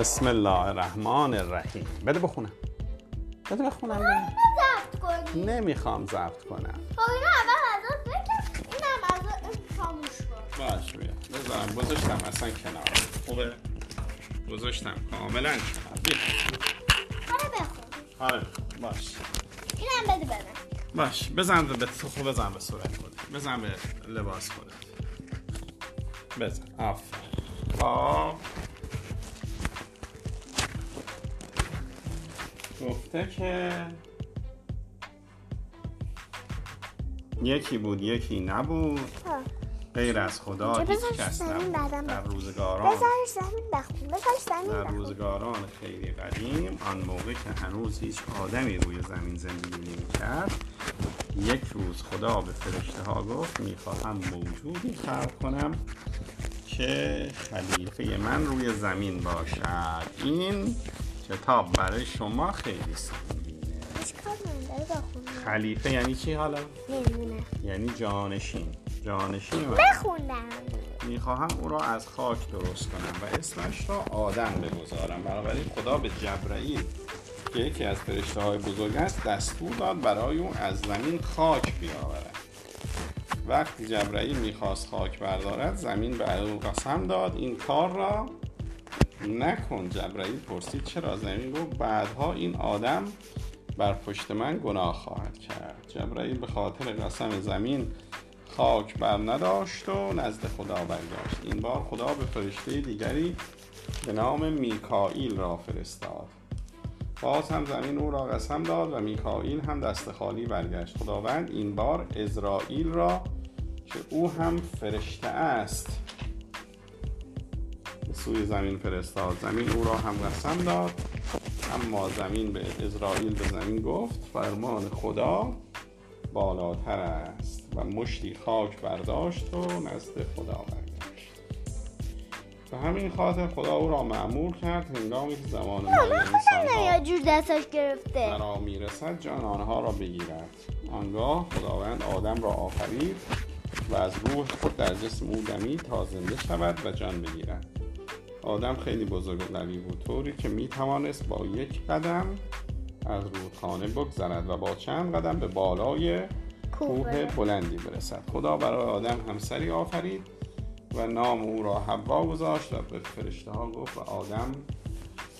بسم الله الرحمن الرحیم. بده بخونم بده بخونم بده. نمی‌خوام ضبط کنم. خب اینو اول ازت بکن. اینم از خاموش کن. باش بیا. بذارم گذاشتم اصلا کنار. خوبه. گذاشتم کاملا کنار. بیا. حالا بخون. آره باش. اینم بده بدم باش بزن به تو خب بزن به صورت خودت. بزن به لباس خودت. بزن. آفر خب. گفته که یکی بود یکی نبود. غیر از خدا هیچ کس نبود. در. روزگاران. در روزگاران خیلی قدیم آن موقع که هنوز هیچ آدمی روی زمین زندگی نمی کرد یک روز خدا به فرشته ها گفت می‌خواهم موجودی خلق کنم که خلیفه من روی زمین باشد. این کتاب برای شما خیلی سنگینه اشکال نداره بخون خلیفه یعنی چی حالا؟ نمی‌دونم. یعنی جانشین. جانشین من. بخوندم. می‌خواهم او را از خاک درست کنم و اسمش را آدم بگذارم. بنابراین خدا به جبرئیل که یکی از فرشته های بزرگ است دستور داد برای او از زمین خاک بیاورد. وقتی جبرئیل می‌خواست خاک بردارد زمین به او قسم داد. این کار را نکن جبرئیل پرسید چرا زمین گفت بعدها این آدم بر پشت من گناه خواهد کرد. جبرئیل به خاطر قسم زمین خاک بر نداشت و نزد خدا برگشت. این بار خدا به فرشته دیگری به نام میکائیل را فرستاد. باز هم زمین او را قسم داد و میکائیل هم دست خالی برگشت. خداوند این بار ازرائیل را که او هم فرشته است. سوی زمین فرستاد. زمین او را هم قسم داد اما زمین به ازرائیل به زمین گفت فرمان خدا بالاتر است و مشتی خاک برداشت و نزد خدا برگشت. به همین خاطر خدا او را معمور کرد هنگامی که زمان مرگ جور دستش گرفته. فرا می‌رسد جان آنها را بگیرد. آنگاه خداوند آدم را آفرید و از روح خود در جسم او دمید تا زنده شود و جان بگیرد. آدم خیلی بزرگ و قوی بود طوری که می توانست با یک قدم از رودخانه بگذرد و با چند قدم به بالای کوه بلندی برسد. خدا برای آدم همسری آفرید و نام او را حوا گذاشت و به فرشته ها گفت و آدم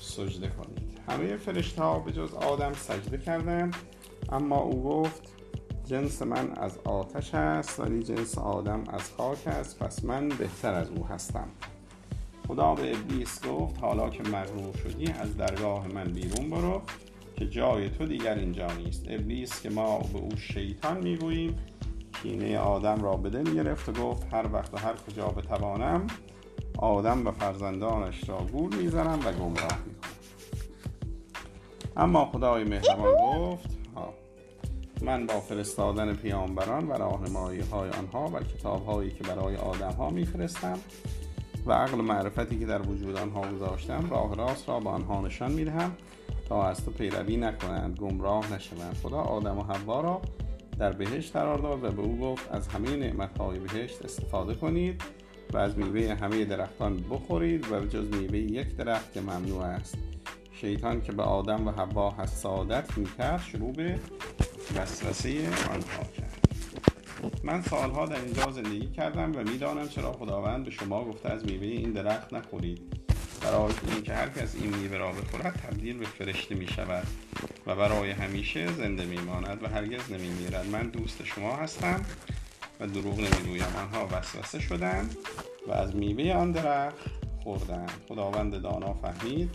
سجده کنید. همه فرشته ها به جز آدم سجده کردند اما او گفت جنس من از آتش است ولی جنس آدم از خاک است پس من بهتر از او هستم. خدا به ابلیس گفت حالا که مغرور شدی از درگاه من بیرون برو که جای تو دیگر اینجا نیست. ابلیس که ما به او شیطان می‌گوییم کینه آدم را به دل گرفت و گفت هر وقت و هر کجا بتوانم آدم و فرزندانش را گول می‌زنم و گمراه می‌کنم. اما خدای مهربان گفت ها من با فرستادن پیامبران و راهنمایی های آنها و کتاب هایی که برای آدم ها میفرستم و عقل معرفتی که در وجود آنها گذاشتم راه راست را به آنها نشان می‌دهم. تا از تو پیروی نکنند گمراه نشوند. خدا آدم و حوا را در بهشت قرار داد و به او گفت از همه نعمتهای بهشت استفاده کنید و از میوه همه درختان بخورید و جز میوه یک درخت ممنوع است. شیطان که به آدم و حوا حسادت می‌کرد شروع به وسوسه آنها کرد. من سالها در اینجا زندگی کردم و می‌دانم چرا خداوند به شما گفته از میوه این درخت نخورید. برای اینکه هر کس این میوه را بخورد تبدیل به فرشته می شود و برای همیشه زنده می ماند و هرگز نمی میرد من دوست شما هستم و دروغ نمی‌گویم. آنها وسوسه شدند و از میوه آن درخت خوردند. خداوند دانا فهمید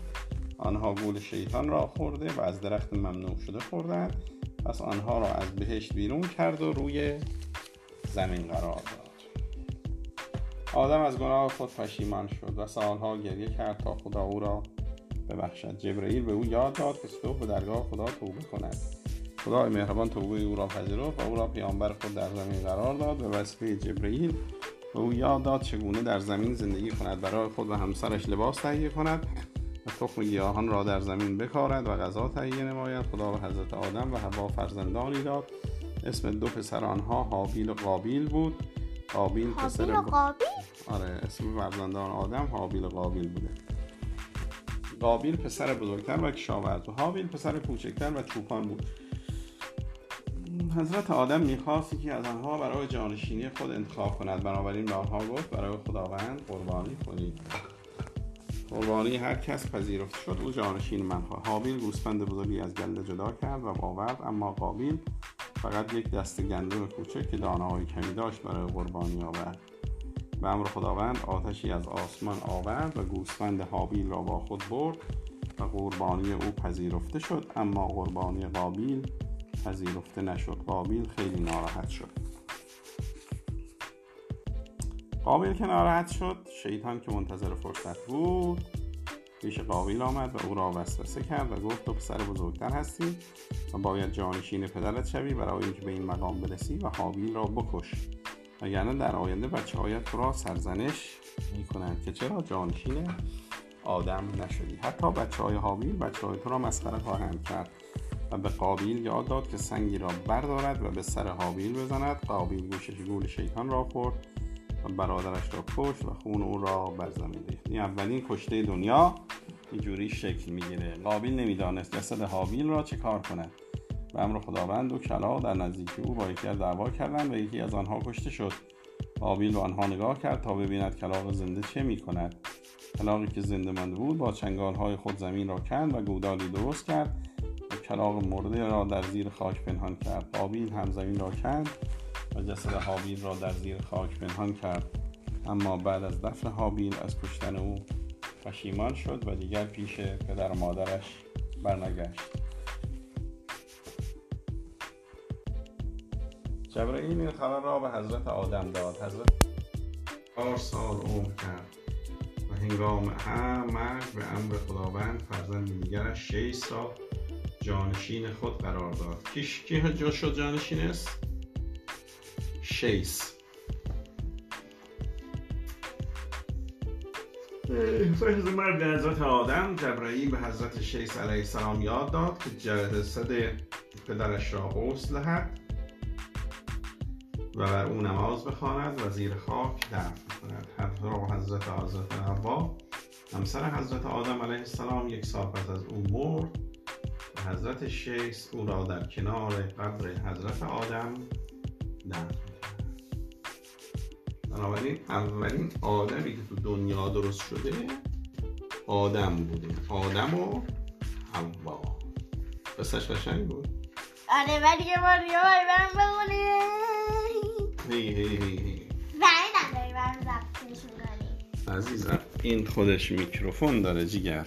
آنها گول شیطان را خورده و از درخت ممنوع شده خوردند. پس آنها را از بهشت بیرون کرد و روی زمین قرار داد. آدم از گناه خود پشیمان شد و سالها گریه کرد تا خدا او را ببخشد. جبرئیل به او یاد داد که چطور به درگاه خدا توبه کند. خدای مهربان توبه او را پذیرفت و او را پیامبر خود در زمین قرار داد به وسیله جبرئیل به او یاد داد چگونه در زمین زندگی کند برای خود و همسرش لباس تهیه کند و تخم گیاهان را در زمین بکارد و غذا تهیه نماید. خدا به حضرت آدم و حوا فرزندانی داد اسم دو پسر آنها حابیل و قابیل بود. قابیل پسر حابیل و قابیل؟ آره اسم فرزندان آدم حابیل و قابیل بوده. قابیل پسر بزرگتر و کشاورز و حابیل پسر کوچکتر و چوپان بود. حضرت آدم می‌خواست که از آنها برای جانشینی خود انتخاب کند. بنابراین به آنها گفت برای خداوند قربانی کنید. قربانی هر کس پذیرفته شد. او جانشین من خواهد حابیل گوسفند بزرگی از گله جدا کرد و آورد اما قابیل فقط یک دست گندم کوچک که دانه های کمی داشت برای قربانی آورد. به امر خداوند آتشی از آسمان آورد و گوسفند حابیل را با خود برد و قربانی او پذیرفته شد. اما قربانی قابیل پذیرفته نشد. قابیل خیلی ناراحت شد. قابیل که ناراحت شد شیطان که منتظر فرصت بود پیش قابیل آمد و او را وسوسه کرد و گفت تو پسر بزرگتر هستی و باید جانشین پدرت شوی برای اینکه به این مقام برسی و حابیل را بکش. وگرنه در آینده بچه هایت تو را سرزنش می‌کنند که چرا جانشین آدم نشدی. حتی بچه های حابیل بچه های تو را مسخره خواهند کرد و به قابیل یاد داد که سنگی را بردارد و به سر حابیل بزند. قابیل گوشش گول شیطان را خورد و برادرش را کشت و خون او را بر زمین ریخت. این اولین کشته دنیا. اینجوری شکل می‌گیره. قابیل نمی‌دانست جسد حابیل را چه کار کند. به امر خداوند و کلا در نزدیکی او با یکی از دعوا کردند و یکی از آنها کشته شد. قابیل به آنها نگاه کرد تا ببیند کلاق زنده چه می کند کلاقی که زنده مانده بود با چنگال های خود زمین را کند و گودالی درست کرد. و کلاق مرده را در زیر خاک پنهان کرد. قابیل هم زمین را کند. و جسد حابیل را در زیر خاک پنهان کرد. اما بعد از دفن حابیل از کشتن او پشیمان شد و دیگر پیش پدر و مادرش برنگشت. جبرئیل این خبر را به حضرت آدم داد. حضرت چهار سال عمر کرد و هنگام مرگ به امر خداوند فرزند دیگرش شیس را جانشین خود قرار داد. کیش کی جا شد جانشین است؟ شیس فحض مرگ حضرت آدم جبرئیل به حضرت شیس علیه السلام یاد داد که جسد پدرش را غسل دهد و بر او نماز بخواند. و زیر خاک دفن کند حضرت حضرت حضرت حوا. همسر حضرت آدم علیه السلام یک سال پس از او مرد. و حضرت شیس او را در کنار قبر حضرت آدم دفن بنابراین اولین آدمی که تو دنیا درست شده آدم بوده. آدم و حوا. قصهش قشنگ بود. آره ولی یه بار یه بار برم بمونه. هی هی هی هی. نداری برم می‌کنی عزیزم این خودش میکروفون داره جیگر.